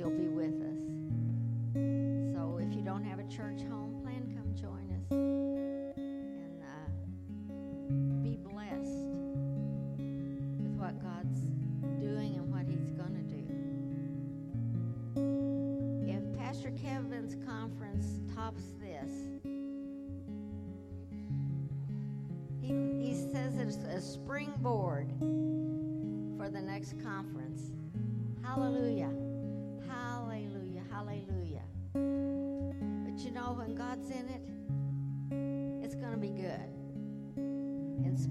you'll be with us. So if you don't have a church home, plan come join us and uh, be blessed with what God's doing and what He's going to do. If Pastor Kevin's conference tops this, he, he says it's a springboard for the next conference. Hallelujah.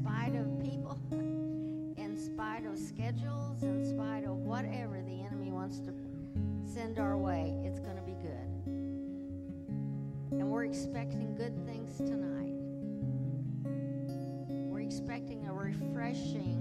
spite of people, in spite of schedules, in spite of whatever the enemy wants to send our way, it's going to be good. And we're expecting good things tonight. We're expecting a refreshing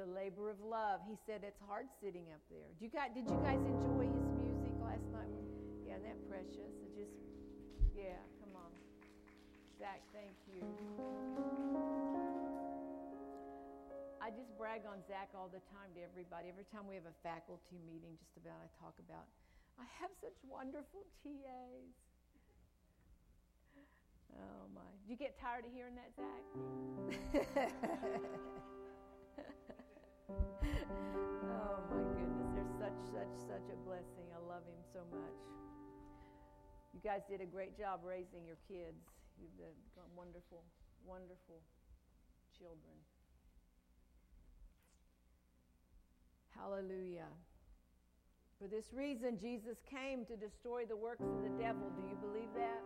a labor of love. He said it's hard sitting up there. Did you guys, did you guys enjoy his music last night? Yeah, isn't that precious? It just, yeah, come on. Zach, thank you. I just brag on Zach all the time to everybody. Every time we have a faculty meeting, just about, I talk about, I have such wonderful TAs. Oh my. Do you get tired of hearing that, Zach? oh my goodness. They're such, such, such a blessing. I love him so much. You guys did a great job raising your kids. You've got wonderful, wonderful children. Hallelujah. For this reason, Jesus came to destroy the works of the devil. Do you believe that?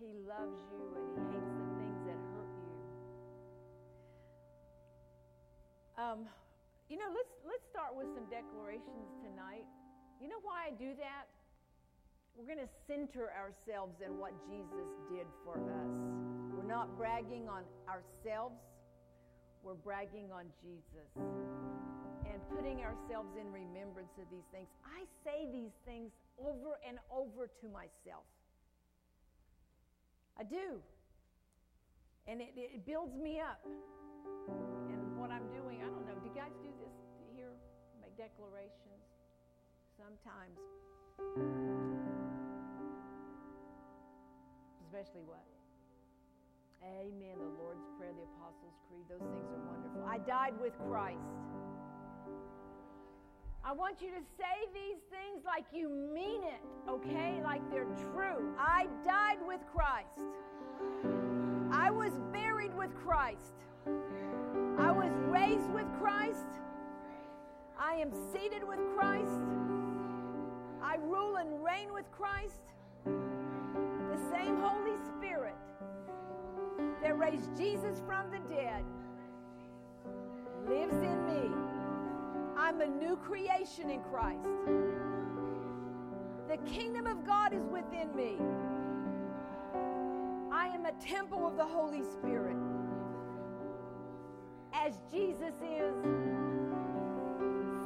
He loves you and he hates Um, you know, let's let's start with some declarations tonight. You know why I do that? We're going to center ourselves in what Jesus did for us. We're not bragging on ourselves. We're bragging on Jesus and putting ourselves in remembrance of these things. I say these things over and over to myself. I do. And it, it builds me up. What I'm doing, I don't know, do you guys do this here? Make declarations? Sometimes. Especially what? Amen. The Lord's Prayer, the Apostles' Creed, those things are wonderful. I died with Christ. I want you to say these things like you mean it, okay? Like they're true. I died with Christ. I was buried with Christ. Raised with Christ. I am seated with Christ. I rule and reign with Christ. The same Holy Spirit that raised Jesus from the dead lives in me. I'm a new creation in Christ. The kingdom of God is within me. I am a temple of the Holy Spirit. As Jesus is,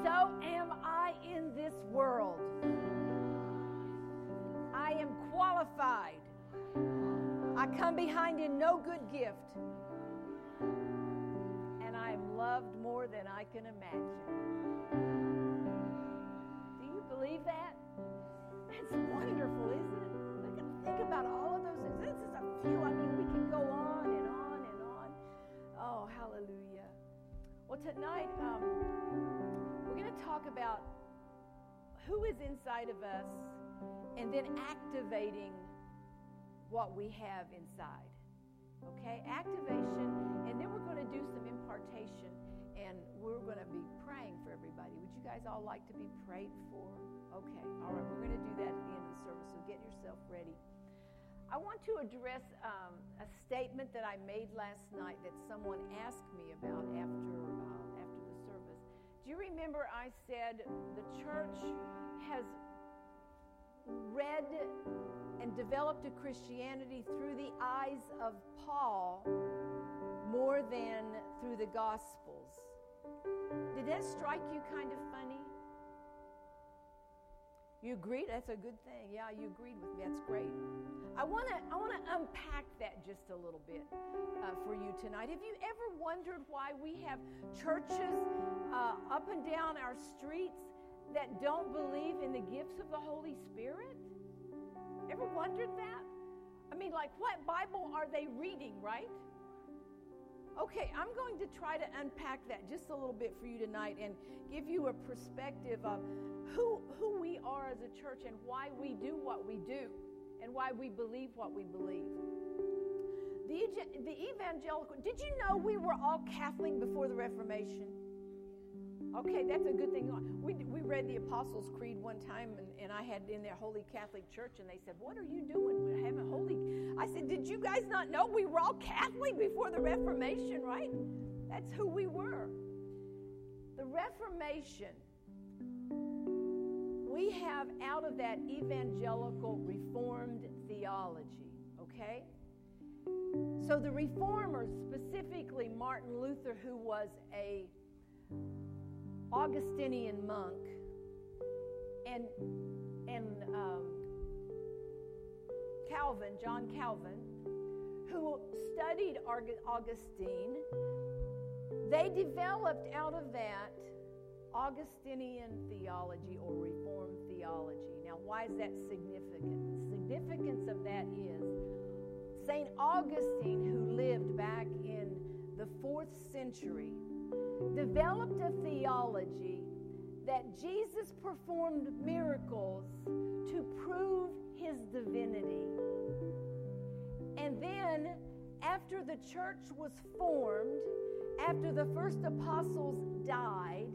so am I in this world. I am qualified. I come behind in no good gift. And I am loved more than I can imagine. Do you believe that? It's wonderful, isn't it? Look at, think about all of those things. This is a few. I mean, we can go on Hallelujah. Well, tonight um, we're going to talk about who is inside of us and then activating what we have inside. Okay, activation, and then we're going to do some impartation and we're going to be praying for everybody. Would you guys all like to be prayed for? Okay, all right, we're going to do that at the end of the service, so get yourself ready. I want to address um, a statement that I made last night that someone asked me about after, uh, after the service. Do you remember I said the church has read and developed a Christianity through the eyes of Paul more than through the Gospels? Did that strike you kind of funny? You agreed? That's a good thing. Yeah, you agreed with me. That's great. I want to I want to unpack that just a little bit uh, for you tonight. Have you ever wondered why we have churches uh, up and down our streets that don't believe in the gifts of the Holy Spirit? Ever wondered that? I mean, like, what Bible are they reading, right? Okay, I'm going to try to unpack that just a little bit for you tonight and give you a perspective of who, who we are as a church and why we do what we do and why we believe what we believe. The, the evangelical, did you know we were all Catholic before the Reformation? Okay, that's a good thing. We, we read the Apostles' Creed one time, and, and I had in their Holy Catholic Church, and they said, What are you doing? We're having holy. I said, Did you guys not know we were all Catholic before the Reformation, right? That's who we were. The Reformation, we have out of that evangelical Reformed theology, okay? So the Reformers, specifically Martin Luther, who was a Augustinian monk, and and um, Calvin, John Calvin, who studied Augustine, they developed out of that Augustinian theology or Reformed theology. Now, why is that significant? The significance of that is St. Augustine, who lived back in the fourth century, developed a theology that Jesus performed miracles to prove his divinity. And then, after the church was formed, after the first apostles died,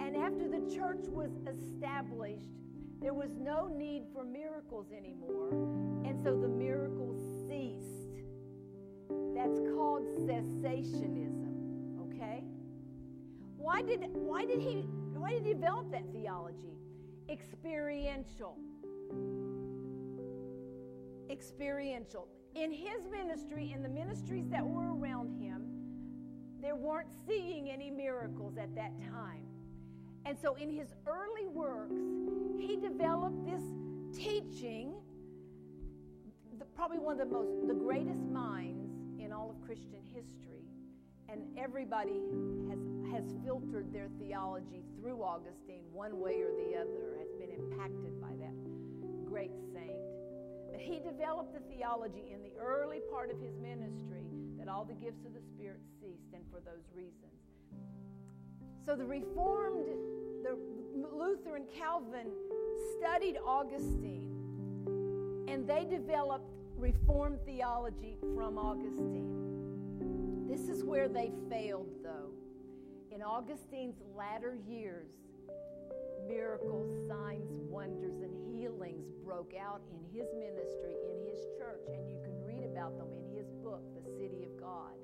and after the church was established, there was no need for miracles anymore. And so the miracles ceased. That's called cessationism, okay? Why did, why did he why did he develop that theology? Experiential. Experiential. In his ministry, in the ministries that were around him, there weren't seeing any miracles at that time. And so in his early works, he developed this teaching, the, probably one of the most the greatest minds in all of Christian history and everybody has, has filtered their theology through Augustine one way or the other, has been impacted by that great saint. But he developed the theology in the early part of his ministry that all the gifts of the Spirit ceased, and for those reasons. So the Reformed, the Luther and Calvin studied Augustine, and they developed Reformed theology from Augustine. This is where they failed, though. In Augustine's latter years, miracles, signs, wonders, and healings broke out in his ministry, in his church, and you can read about them in his book, The City of God.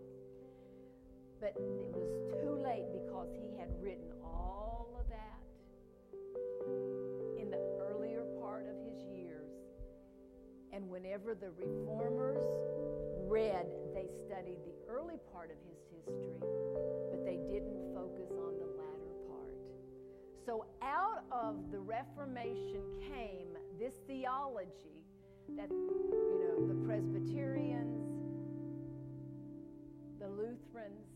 But it was too late because he had written all of that in the earlier part of his years. And whenever the reformers read, they studied the early part of his history, but they didn't focus on the latter part. So out of the Reformation came this theology that, you know, the Presbyterians, the Lutherans,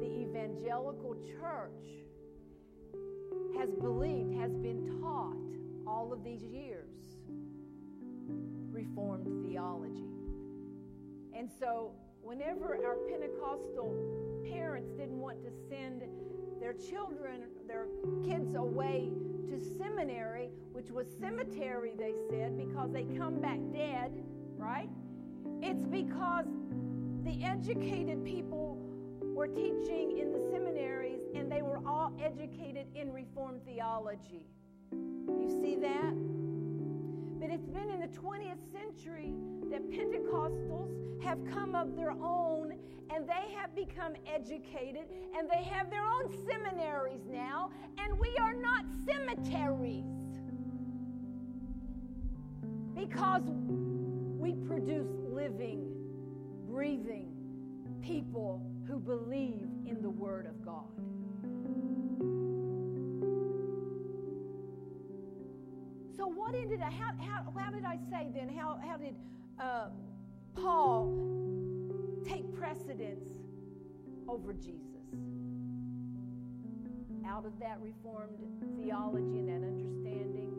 the evangelical church has believed, has been taught all of these years Reformed theology. And so, whenever our Pentecostal parents didn't want to send their children, their kids away to seminary, which was cemetery, they said, because they come back dead, right? It's because the educated people were teaching in the seminaries and they were all educated in Reformed theology. You see that? But it's been in the 20th century that Pentecostals have come of their own and they have become educated and they have their own seminaries now, and we are not cemeteries because we produce living, breathing people who believe in the Word of God. So, what ended up, how, how, how did I say then? How, how did uh, Paul take precedence over Jesus? Out of that Reformed theology and that understanding,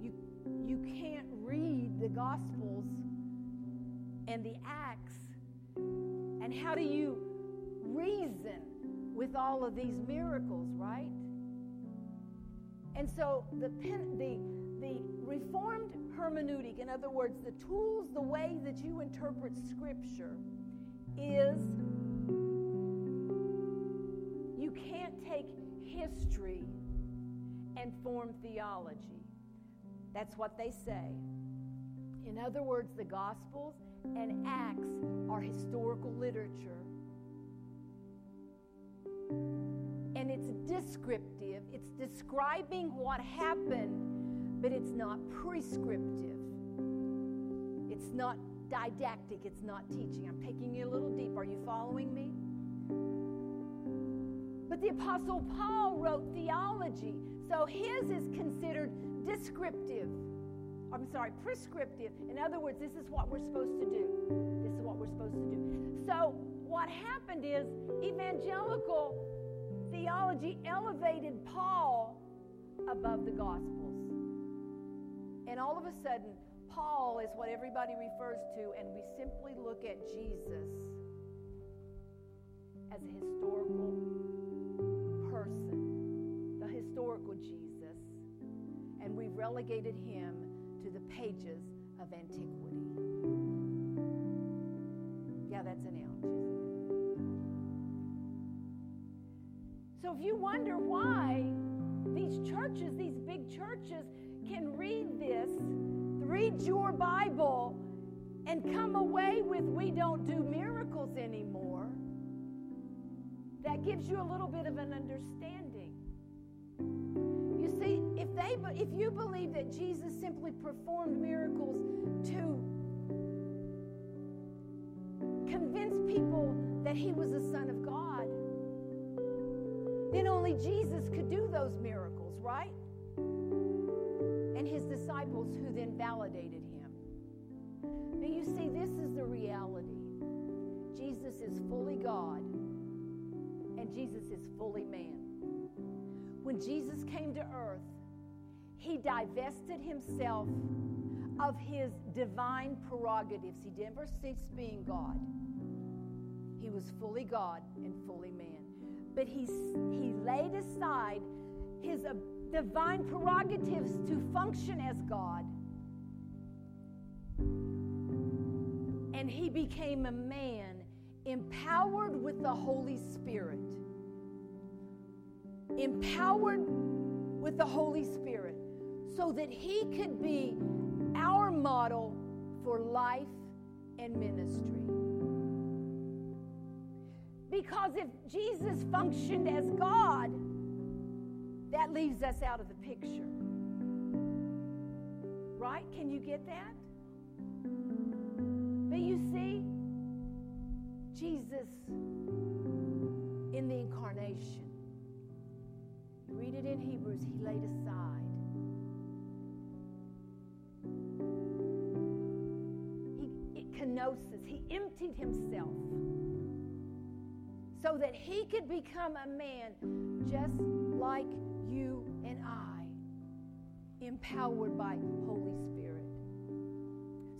you, you can't read the Gospels and the Acts. And how do you reason with all of these miracles, right? And so the, the, the Reformed hermeneutic, in other words, the tools, the way that you interpret Scripture, is you can't take history and form theology. That's what they say. In other words, the Gospels and Acts are historical literature. Descriptive, it's describing what happened, but it's not prescriptive. It's not didactic, it's not teaching. I'm taking you a little deep. Are you following me? But the Apostle Paul wrote theology, so his is considered descriptive. I'm sorry, prescriptive. In other words, this is what we're supposed to do. This is what we're supposed to do. So, what happened is evangelical theology elevated Paul above the Gospels. And all of a sudden, Paul is what everybody refers to, and we simply look at Jesus as a historical person, the historical Jesus, and we've relegated him to the pages of antiquity. Yeah, that's an ouch, So if you wonder why these churches, these big churches, can read this, read your Bible, and come away with we don't do miracles anymore, that gives you a little bit of an understanding. You see, if they if you believe that Jesus simply performed miracles to convince people that he was the son of God, then only Jesus could do those miracles, right? And his disciples who then validated him. But you see, this is the reality. Jesus is fully God, and Jesus is fully man. When Jesus came to earth, he divested himself of his divine prerogatives. He never ceased being God. He was fully God and fully man but he, he laid aside his uh, divine prerogatives to function as God. And he became a man empowered with the Holy Spirit. Empowered with the Holy Spirit so that he could be our model for life and ministry. Because if Jesus functioned as God, that leaves us out of the picture. Right? Can you get that? But you see, Jesus in the incarnation, read it in Hebrews, he laid aside. He, kenosis, he emptied himself so that he could become a man just like you and I, empowered by Holy Spirit.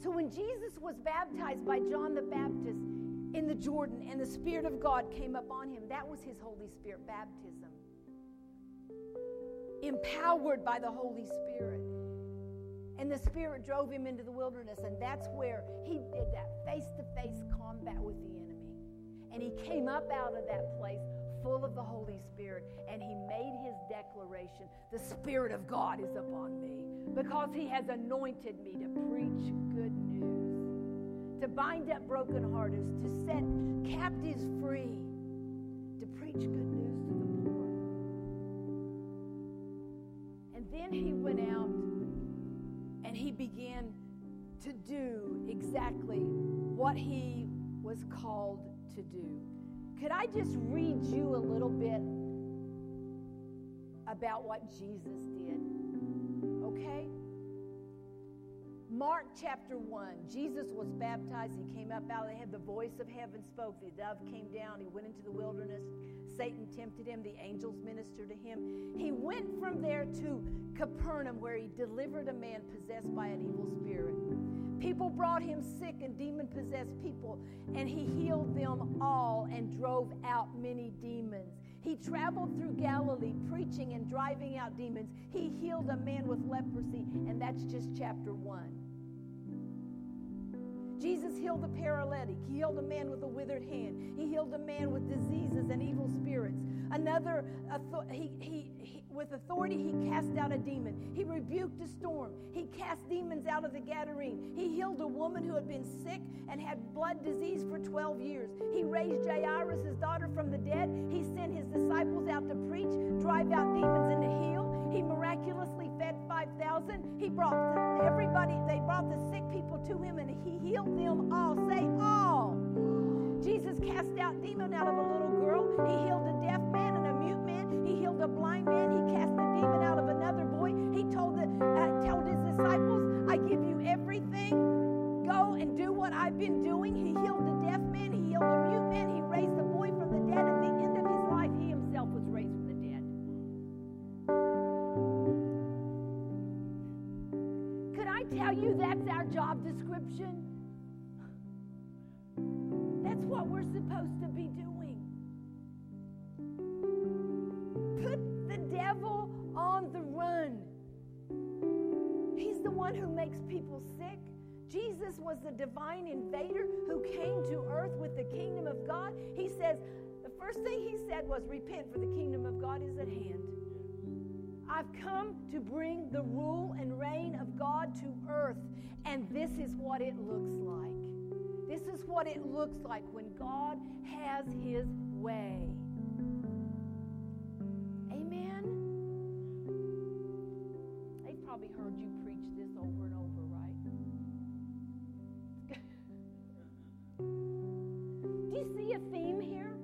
So when Jesus was baptized by John the Baptist in the Jordan and the Spirit of God came upon him, that was his Holy Spirit baptism. Empowered by the Holy Spirit. And the Spirit drove him into the wilderness, and that's where he did that face to face combat with the enemy And he came up out of that place full of the Holy Spirit and he made his declaration The Spirit of God is upon me because he has anointed me to preach good news, to bind up brokenhearted, to set captives free, to preach good news to the poor. And then he went out and he began to do exactly what he was called to do. Could I just read you a little bit about what Jesus did? Okay? Mark chapter 1. Jesus was baptized. He came up out of the head. The voice of heaven spoke. The dove came down. He went into the wilderness. Satan tempted him. The angels ministered to him. He went from there to Capernaum, where he delivered a man possessed by an evil spirit. People brought him sick and demon possessed people, and he healed them all and drove out many demons. He traveled through Galilee preaching and driving out demons. He healed a man with leprosy, and that's just chapter one. Jesus healed the paralytic. He healed a man with a withered hand. He healed a man with diseases and evil spirits. Another, he, he, he, with authority, he cast out a demon. He rebuked a storm. He cast demons out of the Gadarene. He healed a woman who had been sick and had blood disease for 12 years. He raised Jairus' daughter from the dead. He sent his disciples out to preach, drive out demons, and to heal. He miraculously fed 5,000. He brought everybody, they brought the sick people to him, and he healed them all. Say, all. Jesus cast out demon out of a little girl. He healed a deaf man and a mute man. He healed a blind man. He cast the demon out of another boy. He told, the, uh, told his disciples, I give you everything. Go and do what I've been doing. He healed the deaf man. He healed the mute man. He tell you that's our job description? That's what we're supposed to be doing. Put the devil on the run. He's the one who makes people sick. Jesus was the divine invader who came to earth with the kingdom of God. He says, the first thing he said was, Repent, for the kingdom of God is at hand. I've come to bring the rule and reign of God to earth, and this is what it looks like. This is what it looks like when God has his way. Amen? They've probably heard you preach this over and over, right? Do you see a theme here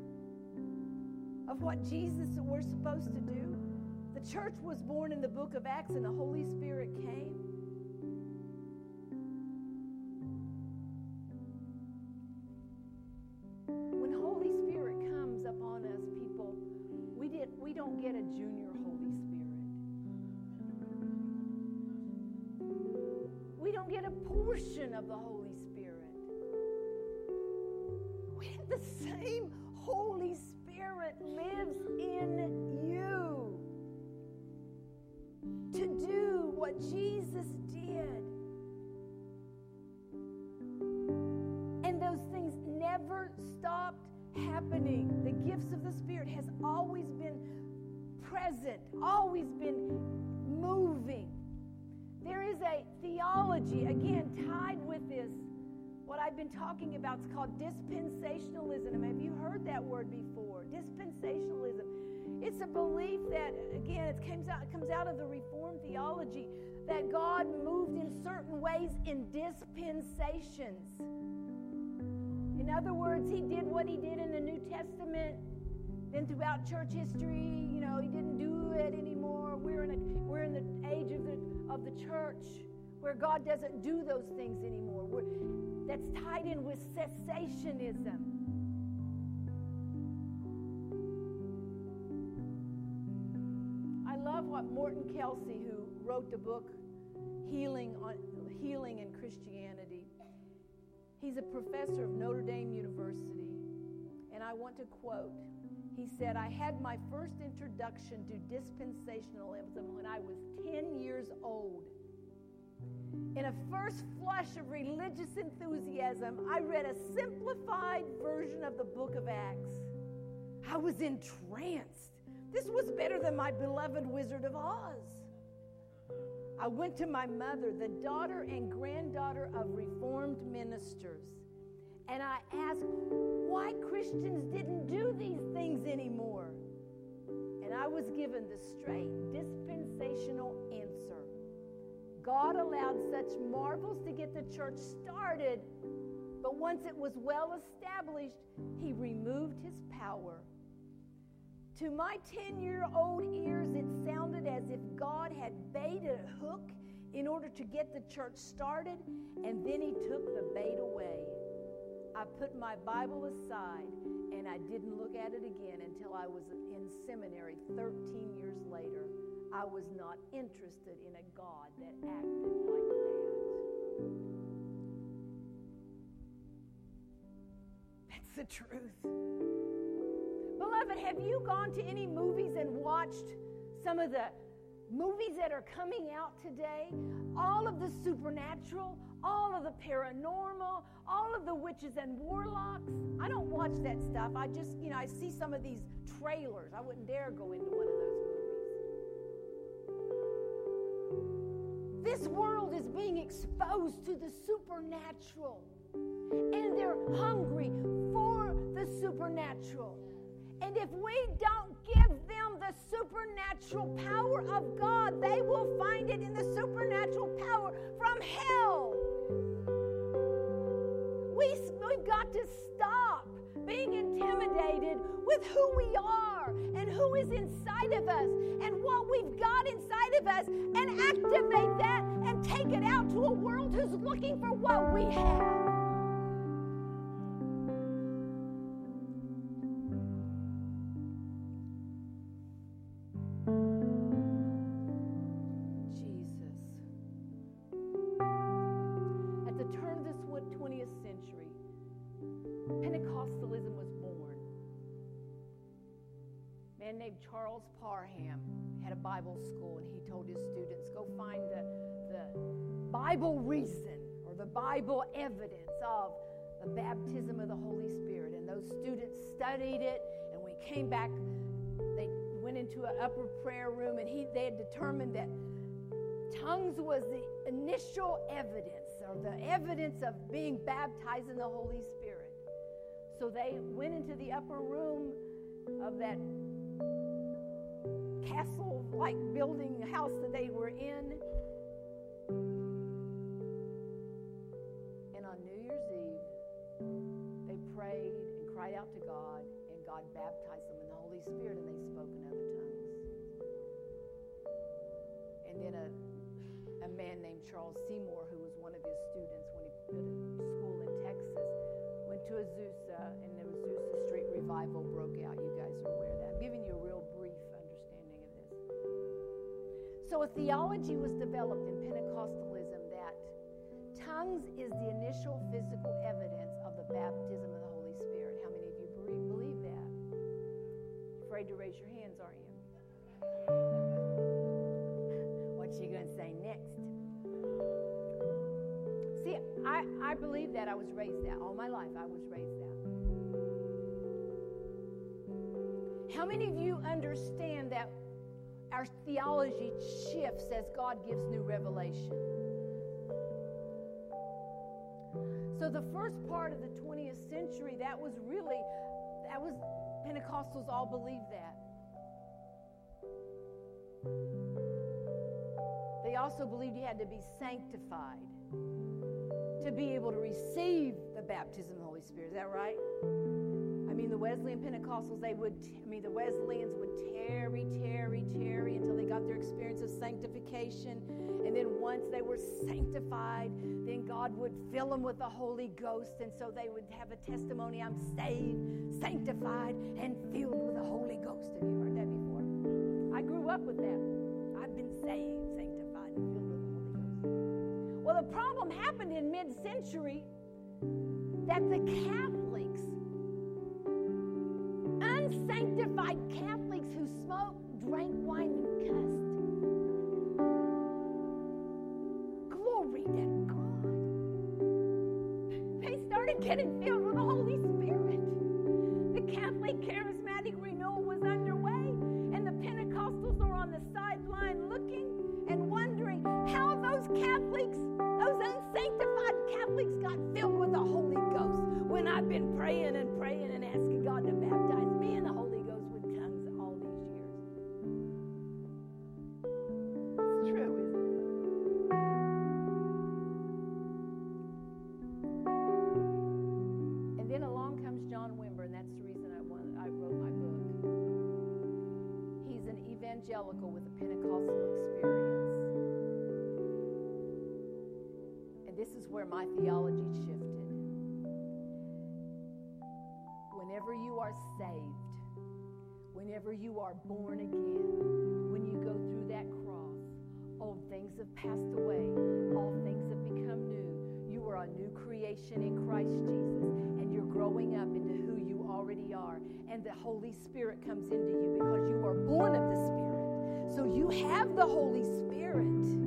of what Jesus we're supposed to do? The church was born in the book of Acts and the Holy Spirit came. Called dispensationalism. Have you heard that word before? Dispensationalism. It's a belief that, again, it comes out, comes out of the Reformed theology that God moved in certain ways in dispensations. In other words, He did what He did in the New Testament. Then throughout church history, you know, He didn't do it anymore. We're in a we're in the age of the of the church where God doesn't do those things anymore. We're, that's tied in with cessationism. I love what Morton Kelsey, who wrote the book Healing on Healing and Christianity. He's a professor of Notre Dame University, and I want to quote. He said, I had my first introduction to dispensationalism when I was 10 years old. In a first flush of religious enthusiasm, I read a simplified version of the book of Acts. I was entranced. This was better than my beloved Wizard of Oz. I went to my mother, the daughter and granddaughter of Reformed ministers, and I asked why Christians didn't do these things anymore. And I was given the straight dispensational answer God allowed such marvels to get the church started, but once it was well established, He removed His power. To my 10 year old ears, it sounded as if God had baited a hook in order to get the church started, and then He took the bait away. I put my Bible aside and I didn't look at it again until I was in seminary 13 years later. I was not interested in a God that acted like that. That's the truth. Beloved, have you gone to any movies and watched some of the movies that are coming out today? All of the supernatural, all of the paranormal, all of the witches and warlocks. I don't watch that stuff. I just, you know, I see some of these trailers. I wouldn't dare go into one of those movies. This world is being exposed to the supernatural, and they're hungry for the supernatural. And if we don't give them the supernatural power of God, they will find it in the supernatural power from hell. We, we've got to stop intimidated with who we are and who is inside of us and what we've got inside of us and activate that and take it out to a world who's looking for what we have. Bible evidence of the baptism of the Holy Spirit. And those students studied it, and he came back, they went into an upper prayer room, and he, they had determined that tongues was the initial evidence or the evidence of being baptized in the Holy Spirit. So they went into the upper room of that castle like building house that they were in. Cried out to God, and God baptized them in the Holy Spirit, and they spoke in other tongues. And then a, a man named Charles Seymour, who was one of his students when he put a school in Texas, went to Azusa, and the Azusa Street revival broke out. You guys are aware of that. I'm giving you a real brief understanding of this. so a theology was developed in Pentecostalism that tongues is the initial physical evidence of the baptism of Afraid to raise your hands, aren't you? What's she going to say next? See, I, I believe that. I was raised that. All my life, I was raised that. How many of you understand that our theology shifts as God gives new revelation. So the first part of the 20th century, that was really, that was, Pentecostals all believed that. They also believed you had to be sanctified to be able to receive the baptism of the Holy Spirit. Is that right? Mean, the Wesleyan Pentecostals, they would, I mean, the Wesleyans would tarry, tarry, tarry until they got their experience of sanctification. And then once they were sanctified, then God would fill them with the Holy Ghost. And so they would have a testimony I'm saved, sanctified, and filled with the Holy Ghost. Have you heard that before? I grew up with that. I've been saved, sanctified, and filled with the Holy Ghost. Well, the problem happened in mid century that the Catholics sanctified Catholics who smoked, drank wine, and cussed. Glory to God. They started getting filled. Theology shifted. Whenever you are saved, whenever you are born again, when you go through that cross, old things have passed away, all things have become new. You are a new creation in Christ Jesus, and you're growing up into who you already are. And the Holy Spirit comes into you because you are born of the Spirit. So you have the Holy Spirit.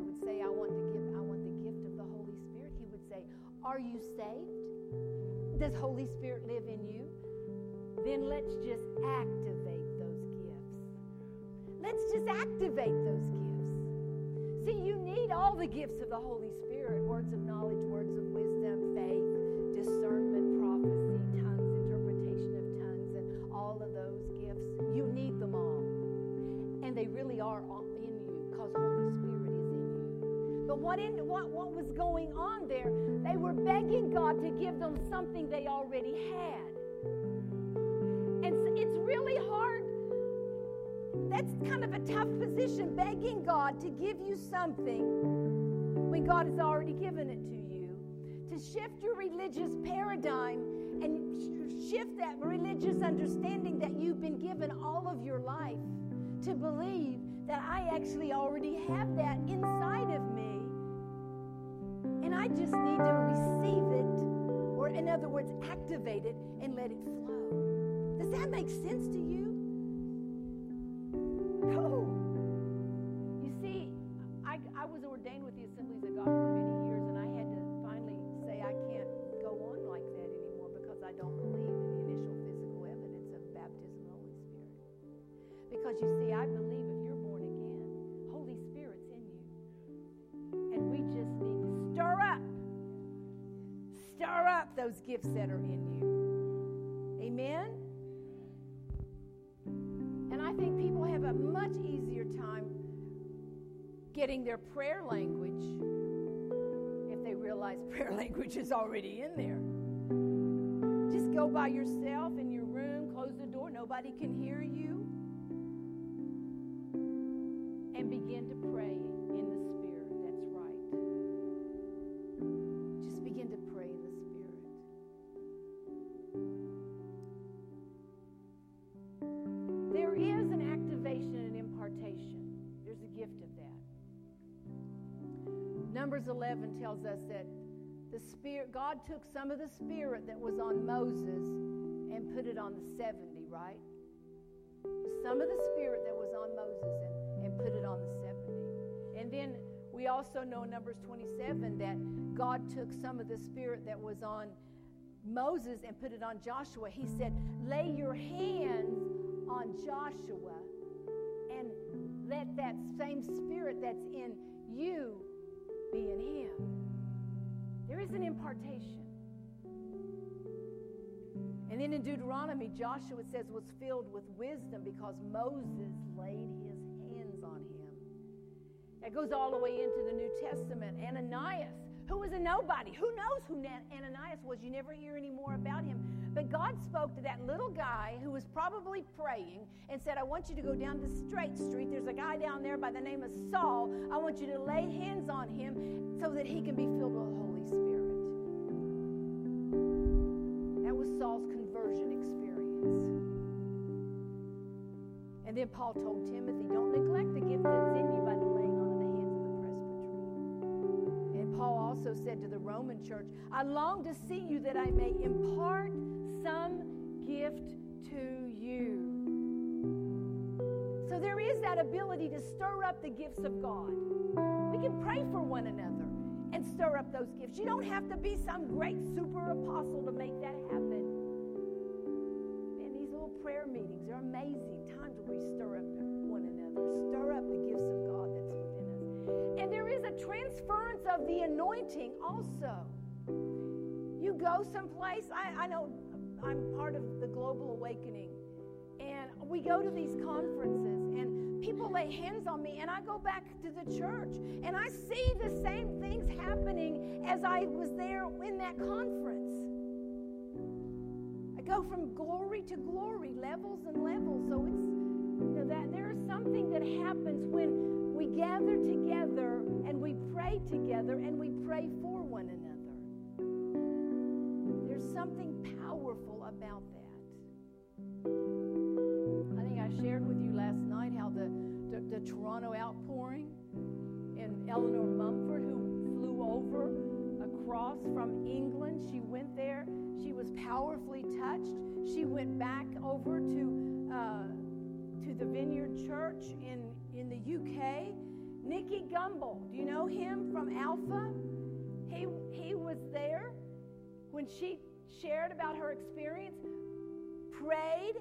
Would say, I want to give, I want the gift of the Holy Spirit, he would say, Are you saved? Does Holy Spirit live in you? Then let's just activate those gifts. Let's just activate those gifts. See, you need all the gifts of the Holy Spirit words of knowledge, what, in, what, what was going on there? They were begging God to give them something they already had. And s- it's really hard. That's kind of a tough position, begging God to give you something when God has already given it to you. To shift your religious paradigm and shift that religious understanding that you've been given all of your life to believe that I actually already have that inside of me and I just need to receive it, or in other words, activate it and let it flow. Does that make sense to you? Those gifts that are in you. Amen? And I think people have a much easier time getting their prayer language if they realize prayer language is already in there. Just go by yourself in your room, close the door, nobody can hear you, 11 tells us that the spirit God took some of the spirit that was on Moses and put it on the 70, right? Some of the spirit that was on Moses and, and put it on the 70. And then we also know in Numbers 27 that God took some of the spirit that was on Moses and put it on Joshua. He said, Lay your hands on Joshua and let that same spirit that's in you be in him. There is an impartation. And then in Deuteronomy, Joshua says was filled with wisdom because Moses laid his hands on him. That goes all the way into the New Testament. Ananias, who was a nobody. Who knows who Ananias was? You never hear any more about him. But God spoke to that little guy who was probably praying and said, I want you to go down to Straight Street. There's a guy down there by the name of Saul. I want you to lay hands on him so that he can be filled with the Holy Spirit. That was Saul's conversion experience. And then Paul told Timothy, don't neglect the gift that's in you by the laying on of the hands of the presbytery. And Paul also said to the Roman church, I long to see you that I may impart some gift to you. So there is that ability to stir up the gifts of God. We can pray for one another and stir up those gifts. You don't have to be some great super apostle to make that happen. Man, these little prayer meetings are amazing times where we stir up one another, stir up the gifts of God that's within us. And there is a transference of the anointing also. You go someplace, I, I know I'm part of the Global Awakening, and we go to these conferences, and people lay hands on me, and I go back to the church, and I see the same things happening as I was there in that conference. I go from glory to glory, levels and levels. So it's you know that there is something that happens when we gather together and we pray together and we pray for one another. There's something powerful about that. I think I shared with you last night how the, the, the Toronto outpouring and Eleanor Mumford, who flew over across from England, she went there. She was powerfully touched. She went back over to uh, to the Vineyard Church in in the UK. Nicky Gumbel, do you know him from Alpha? He he was there when she shared about her experience, prayed.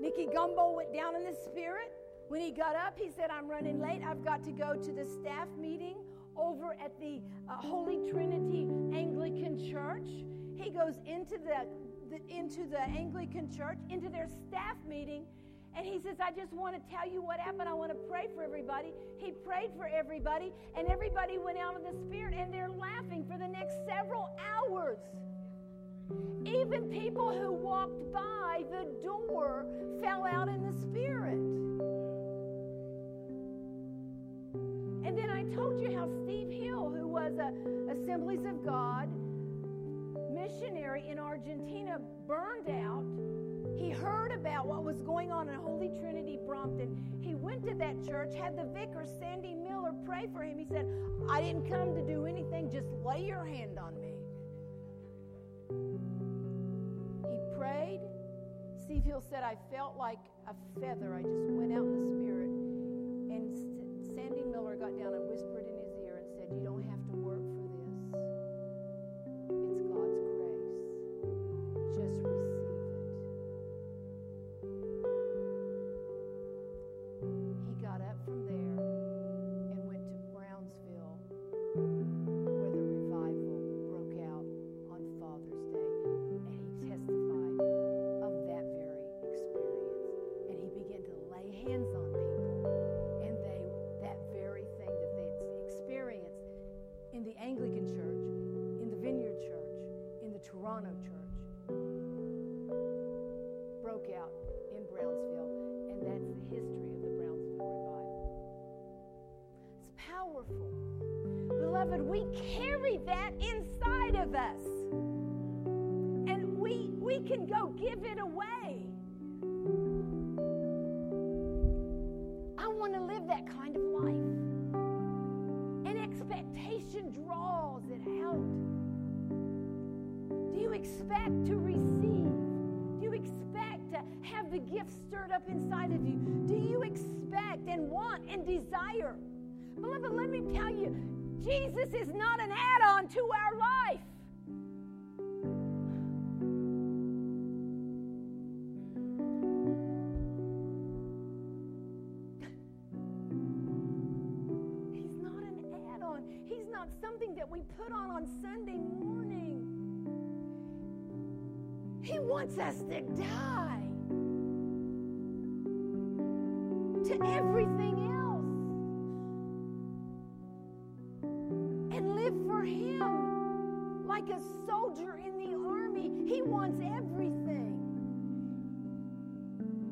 Nicky Gumbel went down in the spirit. When he got up, he said, I'm running late. I've got to go to the staff meeting over at the uh, Holy Trinity Anglican Church. He goes into the, the, into the Anglican Church, into their staff meeting, and he says, I just want to tell you what happened. I want to pray for everybody. He prayed for everybody, and everybody went out in the Spirit, and they're laughing for the next several hours. Even people who walked by the door fell out in the Spirit. And then I told you how Steve Hill, who was a Assemblies of God missionary in Argentina, burned out. He heard about what was going on in Holy Trinity Brompton. He went to that church, had the vicar, Sandy Miller, pray for him. He said, I didn't come to do anything, just lay your hand on me. He prayed. Steve Hill said, I felt like a feather. I just went out in the spirit. And Sandy Miller got down and whispered in his ear and said, You don't have something that we put on on Sunday morning. He wants us to die to everything else and live for Him like a soldier in the army. He wants everything.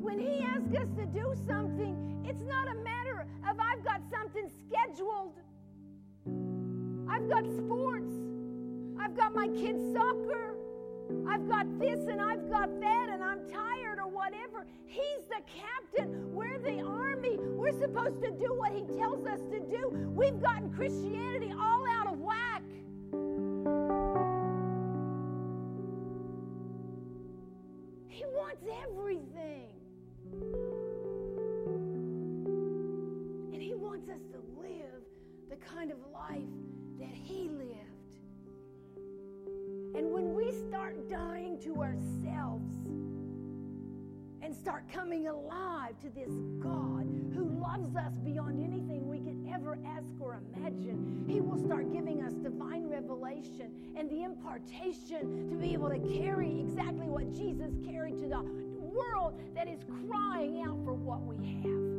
When He asks us to do something, it's not a matter got sports, I've got my kids' soccer. I've got this and I've got that and I'm tired or whatever. He's the captain. We're the army. We're supposed to do what he tells us to do. We've gotten Christianity all out coming alive to this God who loves us beyond anything we could ever ask or imagine, He will start giving us divine revelation and the impartation to be able to carry exactly what Jesus carried to the world that is crying out for what we have.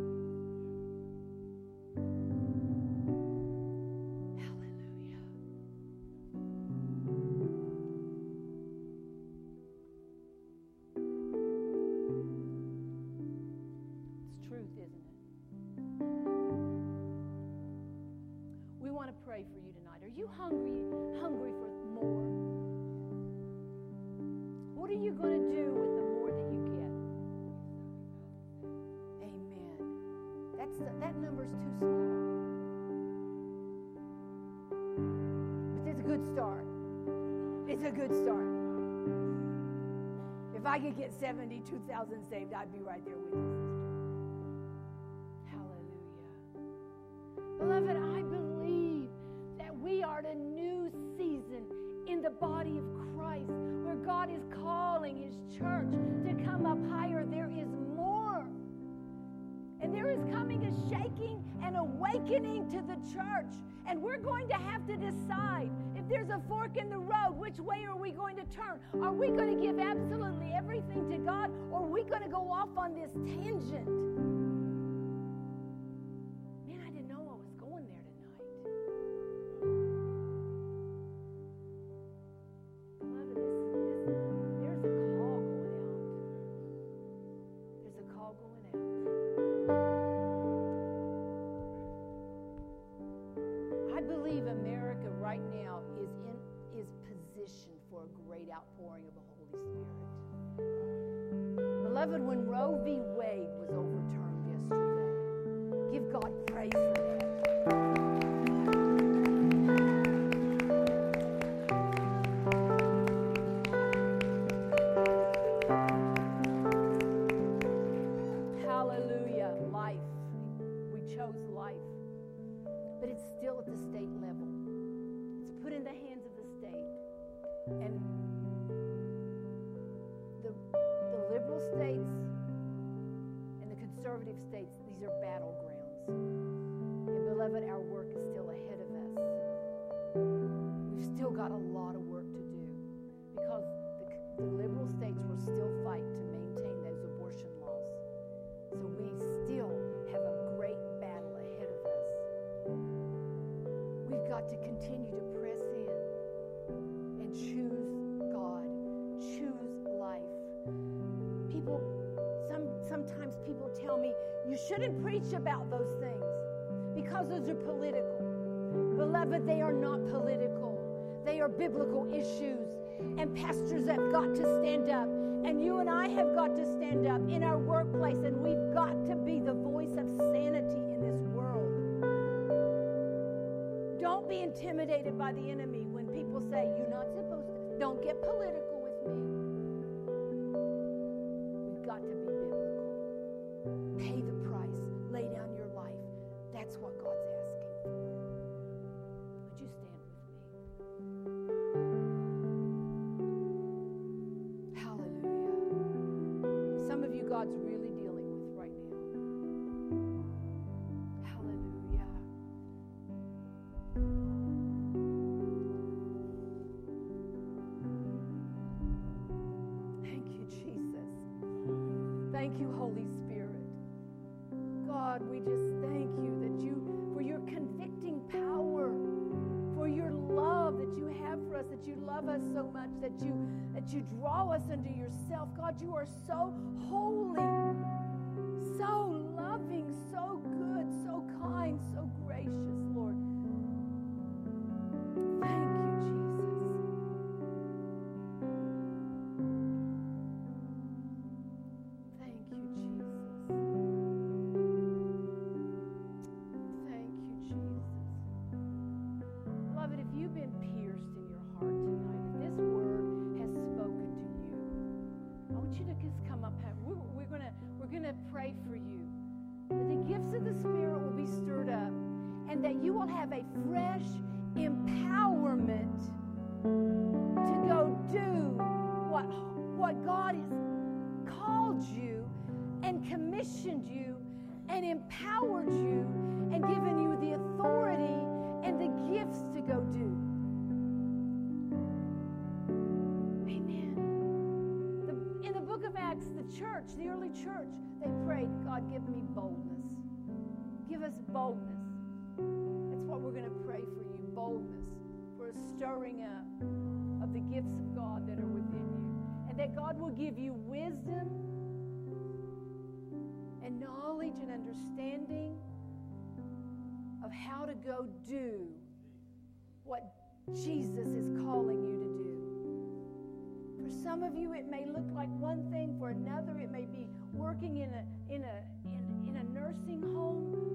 I could get 72,000 saved, I'd be right there with you. Hallelujah. Beloved, I believe that we are at a new season in the body of Christ where God is calling His church to come up higher. There is more. And there is coming a shaking and awakening to the church. And we're going to have to decide if there's a fork in the road, which way are we going to turn? Are we going to give absolutely everything to God, or are we going to go off on this tangent? You shouldn't preach about those things because those are political. Beloved, they are not political, they are biblical issues. And pastors have got to stand up. And you and I have got to stand up in our workplace, and we've got to be the voice of sanity in this world. Don't be intimidated by the enemy when people say, You're not supposed to. Don't get political with me. Are so and commissioned you and empowered you and given you the authority and the gifts to go do. Amen. The, in the book of Acts, the church, the early church, they prayed, God, give me boldness. Give us boldness. That's what we're going to pray for you boldness, for a stirring up of the gifts of God that are within you. And that God will give you wisdom knowledge and understanding of how to go do what Jesus is calling you to do. For some of you, it may look like one thing. For another, it may be working in a in a in, in a nursing home.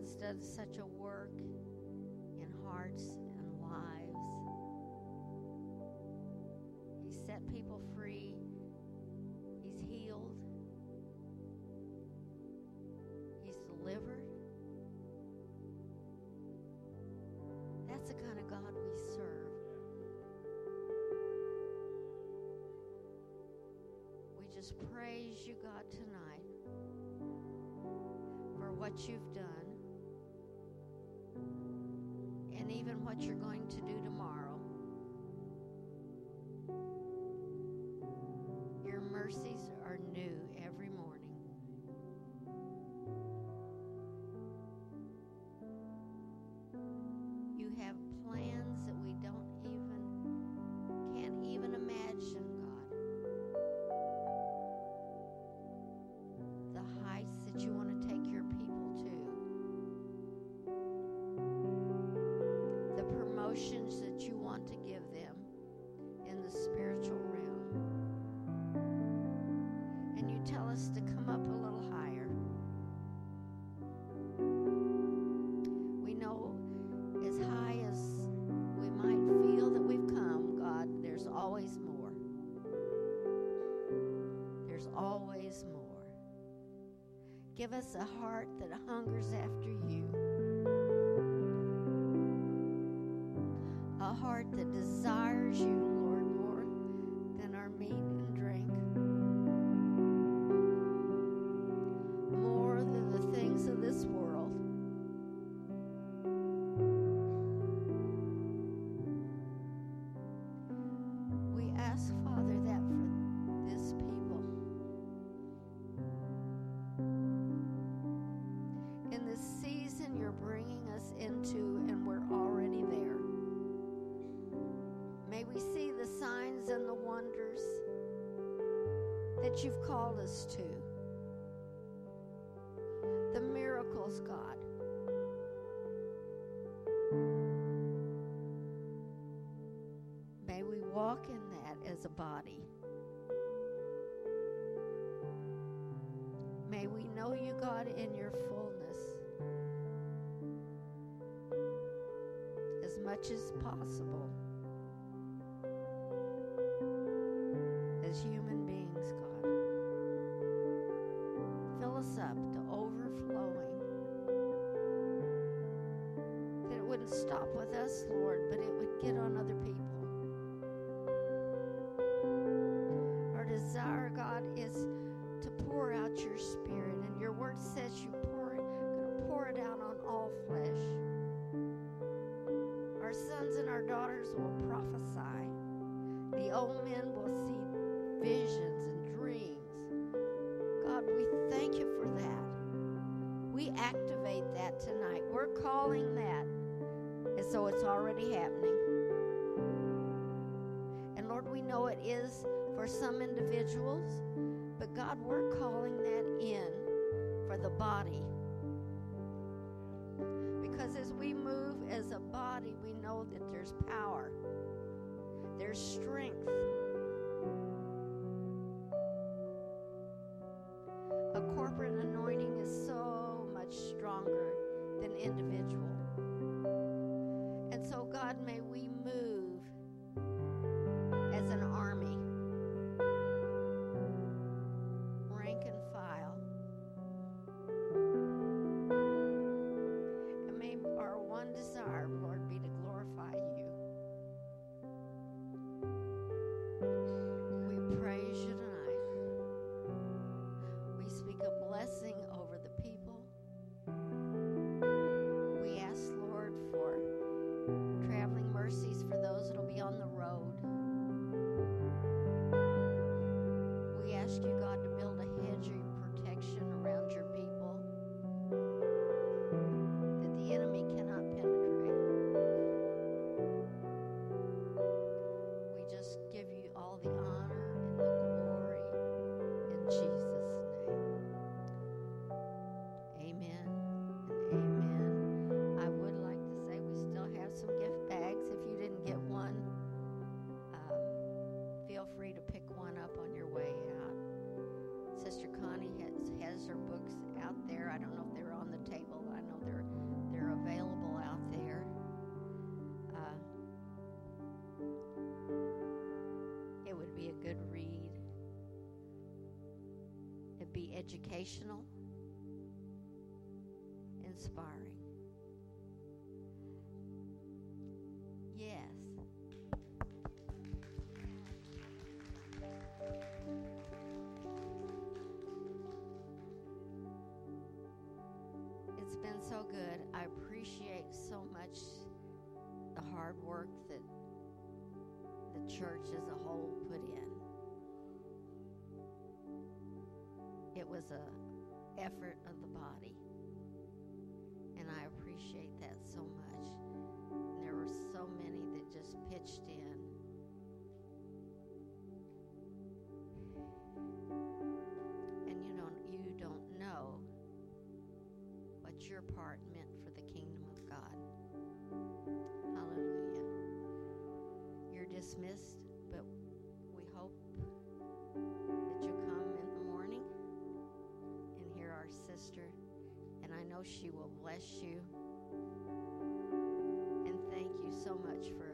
God's done such a work in hearts and lives. He set people free. He's healed. He's delivered. That's the kind of God we serve. We just praise you, God, tonight for what you've done you're going Give us a heart that hungers after you. Called us to. The miracles, God. May we walk in that as a body. May we know you, God, in your fullness as much as possible to overflowing. That it wouldn't stop with us, Lord, but it would get on other people. Our desire, God, is to pour out your spirit, and your word says you pour it, gonna pour it out on all flesh. Our sons and our daughters will prophesy. The old men will see visions that tonight. We're calling that as though it's already happening. And Lord, we know it is for some individuals, but God, we're calling that in for the body. Because as we move as a body, we know that there's power, there's strength. Individual. Good read. It'd be educational, pitched in. And you don't you don't know what your part meant for the kingdom of God. Hallelujah. You're dismissed, but we hope that you'll come in the morning and hear our sister. And I know she will bless you. And thank you so much for